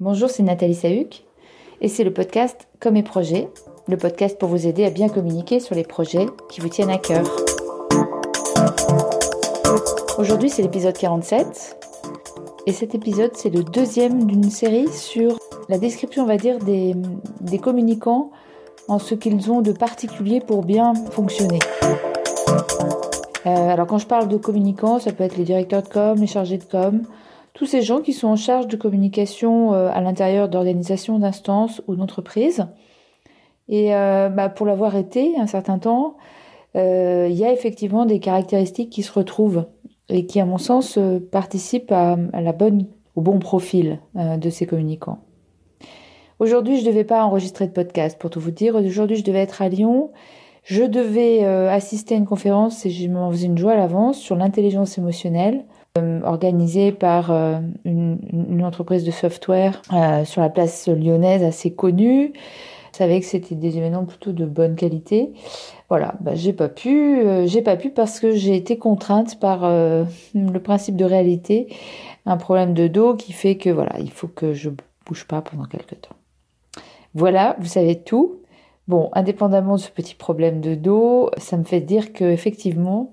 Bonjour, c'est Nathalie Sahuc et c'est le podcast Comme et Projets, le podcast pour vous aider à bien communiquer sur les projets qui vous tiennent à cœur. Aujourd'hui, c'est l'épisode 47 et cet épisode, c'est le deuxième d'une série sur la description, on va dire, des, communicants en ce qu'ils ont de particulier pour bien fonctionner. Euh, alors quand je parle de communicants, ça peut être les directeurs de com, les chargés de com, tous ces gens qui sont en charge de communication euh, à l'intérieur d'organisations, d'instances ou d'entreprises. Et euh, bah, pour l'avoir été un certain temps, euh, il y a effectivement des caractéristiques qui se retrouvent et qui, à mon sens, participent à, la bonne, au bon profil de ces communicants. Aujourd'hui, je ne devais pas enregistrer de podcast, pour tout vous dire. Aujourd'hui, je devais être à Lyon. Je devais assister à une conférence et je m'en faisais une joie à l'avance sur l'intelligence émotionnelle. Euh, organisé par euh, une, entreprise de software euh, sur la place lyonnaise assez connue. Je savais que c'était des événements plutôt de bonne qualité. Voilà, bah, j'ai pas pu, j'ai pas pu parce que j'ai été contrainte par le principe de réalité, un problème de dos qui fait que voilà, il faut que je bouge pas pendant quelques temps. Voilà, vous savez tout. Bon, indépendamment de ce petit problème de dos, ça me fait dire que effectivement,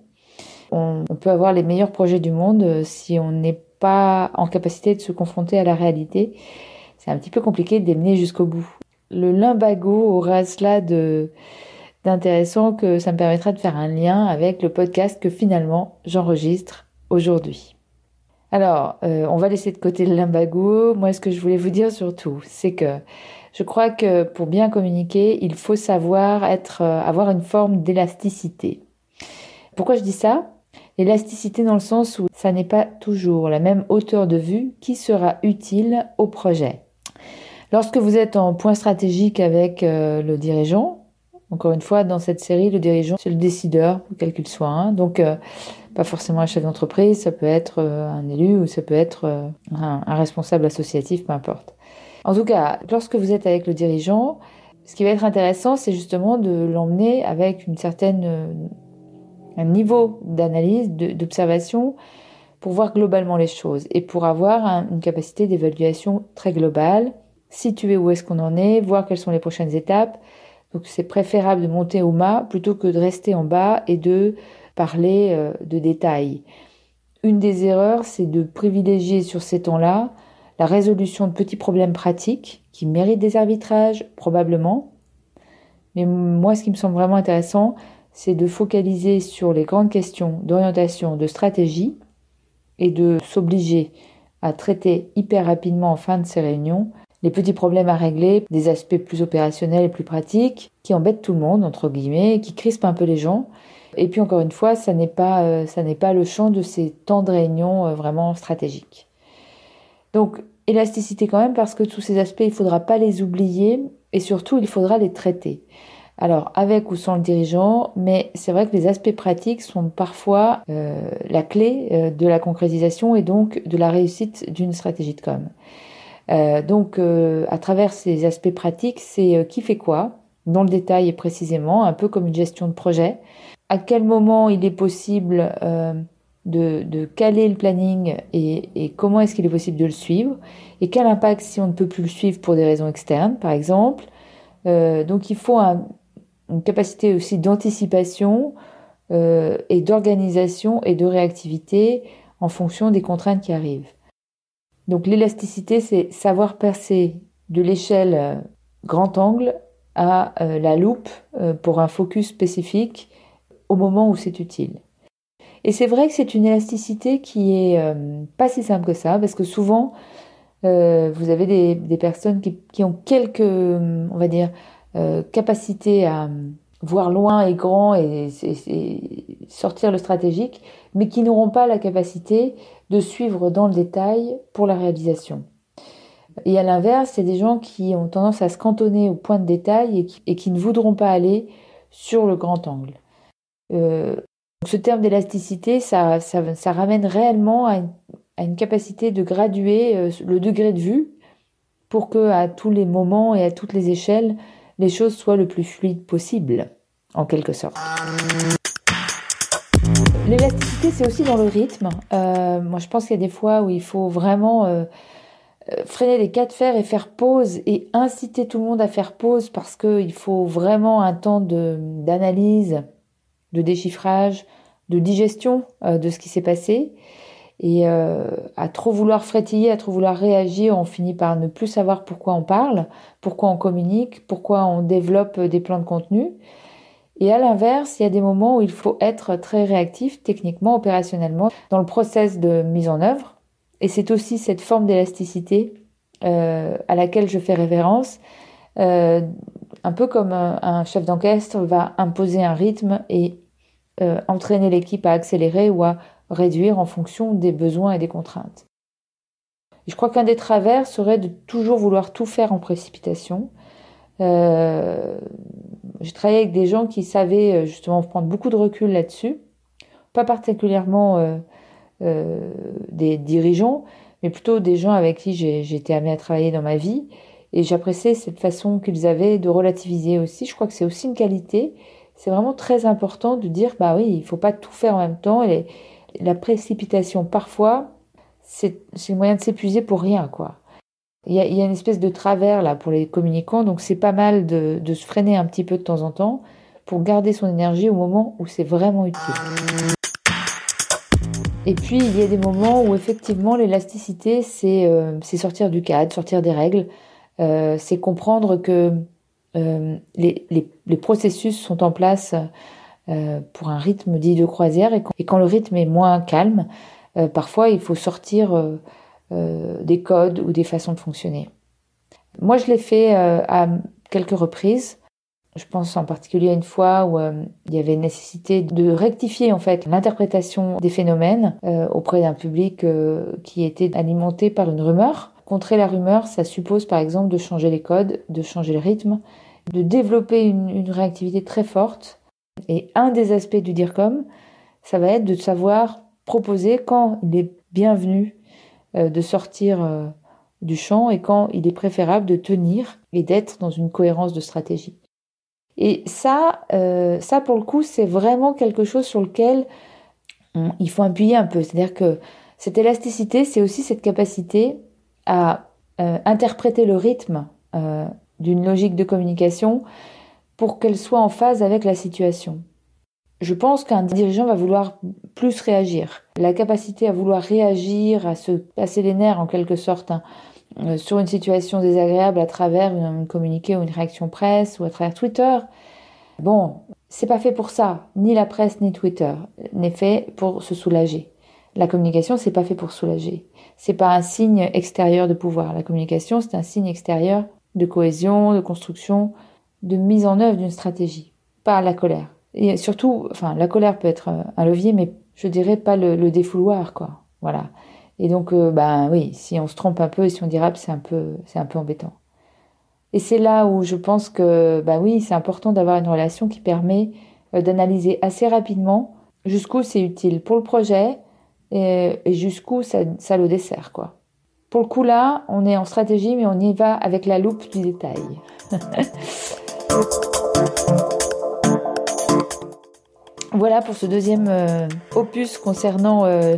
on, peut avoir les meilleurs projets du monde euh, si on n'est pas en capacité de se confronter à la réalité. C'est un petit peu compliqué de les mener jusqu'au bout. Le limbago aura cela d'intéressant que ça me permettra de faire un lien avec le podcast que finalement j'enregistre aujourd'hui. Alors, euh, on va laisser de côté le limbago. Moi, ce que je voulais vous dire surtout, c'est que je crois que pour bien communiquer, il faut savoir être, euh, avoir une forme d'élasticité. Pourquoi je dis ça? L'élasticité dans le sens où ça n'est pas toujours la même hauteur de vue qui sera utile au projet. Lorsque vous êtes en point stratégique avec euh, le dirigeant, encore une fois, dans cette série, le dirigeant, c'est le décideur, quel qu'il soit. Hein. donc, euh, pas forcément un chef d'entreprise, ça peut être euh, un élu ou ça peut être un, un, responsable associatif, peu importe. En tout cas, lorsque vous êtes avec le dirigeant, ce qui va être intéressant, c'est justement de l'emmener avec une certaine un niveau d'analyse, d'observation pour voir globalement les choses et pour avoir une capacité d'évaluation très globale, situer où est-ce qu'on en est, voir quelles sont les prochaines étapes. Donc c'est préférable de monter au mât plutôt que de rester en bas et de parler euh, de détails. Une des erreurs, c'est de privilégier sur ces temps-là la résolution de petits problèmes pratiques qui méritent des arbitrages, probablement. Mais moi, ce qui me semble vraiment intéressant, c'est de focaliser sur les grandes questions d'orientation, de stratégie et de s'obliger à traiter hyper rapidement en fin de ces réunions les petits problèmes à régler, des aspects plus opérationnels et plus pratiques qui embêtent tout le monde entre guillemets, qui crispent un peu les gens. Et puis encore une fois, ça n'est pas euh, ça n'est pas le champ de ces temps de réunion euh, vraiment stratégiques. Donc élasticité quand même parce que tous ces aspects, il faudra pas les oublier et surtout il faudra les traiter. Alors avec ou sans le dirigeant, mais c'est vrai que les aspects pratiques sont parfois euh, la clé euh, de la concrétisation et donc de la réussite d'une stratégie de com. Euh, donc à travers ces aspects pratiques, c'est qui fait quoi, dans le détail et précisément, un peu comme une gestion de projet. À quel moment il est possible de, de, caler le planning et, et comment est-ce qu'il est possible de le suivre? Et quel impact si on ne peut plus le suivre pour des raisons externes, par exemple? donc il faut un, une capacité aussi d'anticipation euh, et d'organisation et de réactivité en fonction des contraintes qui arrivent. Donc l'élasticité, c'est savoir passer de l'échelle euh, grand angle à euh, la loupe pour un focus spécifique au moment où c'est utile. Et c'est vrai que c'est une élasticité qui est pas si simple que ça, parce que souvent, vous avez des, personnes qui, ont quelques, on va dire, euh, capacité à voir loin et grand et, sortir le stratégique, mais qui n'auront pas la capacité de suivre dans le détail pour la réalisation. Et à l'inverse, c'est des gens qui ont tendance à se cantonner au point de détail et qui, ne voudront pas aller sur le grand angle. Euh, ce terme d'élasticité, ça, ramène réellement à une, capacité de graduer euh, le degré de vue pour que à tous les moments et à toutes les échelles, les choses soient le plus fluides possible, en quelque sorte. L'élasticité, c'est aussi dans le rythme. Euh, moi, je pense qu'il y a des fois où il faut vraiment euh, euh, freiner les cas de fer et faire pause et inciter tout le monde à faire pause parce qu'il faut vraiment un temps d'analyse, de, déchiffrage, de digestion de ce qui s'est passé. Et euh, à trop vouloir frétiller, à trop vouloir réagir, on finit par ne plus savoir pourquoi on parle, pourquoi on communique, pourquoi on développe des plans de contenu. Et à l'inverse, il y a des moments où il faut être très réactif techniquement, opérationnellement, dans le process de mise en œuvre et c'est aussi cette forme d'élasticité euh, à laquelle je fais révérence. Euh, un peu comme un, chef d'orchestre va imposer un rythme et euh, entraîner l'équipe à accélérer ou à réduire en fonction des besoins et des contraintes. je crois qu'un des travers serait de toujours vouloir tout faire en précipitation. Euh, j'ai travaillé avec des gens qui savaient justement prendre beaucoup de recul là-dessus, pas particulièrement euh, des dirigeants, mais plutôt des gens avec qui j'ai été amenée à travailler dans ma vie. Et j'appréciais cette façon qu'ils avaient de relativiser aussi. Je crois que c'est aussi une qualité. C'est vraiment très important de dire, bah oui, il faut pas tout faire en même temps. Et la précipitation, parfois, c'est le moyen de s'épuiser pour rien, quoi. Il y, a, une espèce de travers là pour les communicants, donc c'est pas mal de, se freiner un petit peu de temps en temps pour garder son énergie au moment où c'est vraiment utile. Et puis, il y a des moments où effectivement l'élasticité, c'est euh, sortir du cadre, sortir des règles. Euh, c'est comprendre que euh, les, processus sont en place pour un rythme dit de croisière. Et quand, le rythme est moins calme, euh, parfois il faut sortir des codes ou des façons de fonctionner. Moi, je l'ai fait à quelques reprises. Je pense en particulier à une fois où euh, il y avait nécessité de rectifier en fait l'interprétation des phénomènes euh, auprès d'un public euh, qui était alimenté par une rumeur. Contrer la rumeur, ça suppose par exemple de changer les codes, de changer le rythme, de développer une réactivité très forte. Et un des aspects du DIRCOM, ça va être de savoir proposer quand il est bienvenu de sortir du champ et quand il est préférable de tenir et d'être dans une cohérence de stratégie. Et ça, euh, ça pour le coup, c'est vraiment quelque chose sur lequel il faut appuyer un peu. C'est-à-dire que cette élasticité, c'est aussi cette capacité à euh, interpréter le rythme euh, d'une logique de communication pour qu'elle soit en phase avec la situation. Je pense qu'un dirigeant va vouloir plus réagir. La capacité à vouloir réagir, à se passer les nerfs en quelque sorte, hein, euh, sur une situation désagréable à travers une, communiqué ou une réaction presse ou à travers Twitter. Bon, c'est pas fait pour ça. Ni la presse ni Twitter n'est fait pour se soulager. La communication, c'est pas fait pour soulager. C'est pas un signe extérieur de pouvoir. La communication, c'est un signe extérieur de cohésion, de construction, de mise en œuvre d'une stratégie. Pas la colère. Et surtout, enfin, la colère peut être un levier, mais je dirais pas le, défouloir, quoi. Voilà. Et donc, euh, ben oui, si on se trompe un peu et si on dérape, c'est un peu, c'est un peu embêtant. Et c'est là où je pense que, ben oui, c'est important d'avoir une relation qui permet euh, d'analyser assez rapidement jusqu'où c'est utile pour le projet et, jusqu'où ça, ça le dessert, quoi. Pour le coup là, on est en stratégie, mais on y va avec la loupe du détail. Voilà pour ce deuxième euh, opus concernant euh,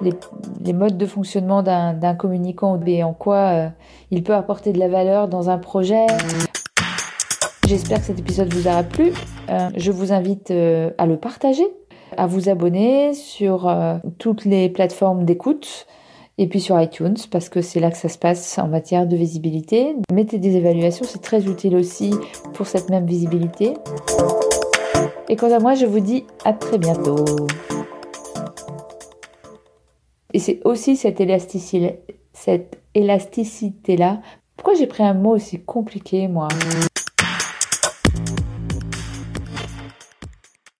les, modes de fonctionnement d'un communicant et en quoi euh, il peut apporter de la valeur dans un projet. J'espère que cet épisode vous aura plu. je vous invite à le partager, à vous abonner sur toutes les plateformes d'écoute et puis sur iTunes parce que c'est là que ça se passe en matière de visibilité. Mettez des évaluations, c'est très utile aussi pour cette même visibilité. Et quant à moi, je vous dis à très bientôt. Et c'est aussi cette élasticité, cette élasticité-là. Pourquoi j'ai pris un mot aussi compliqué, moi?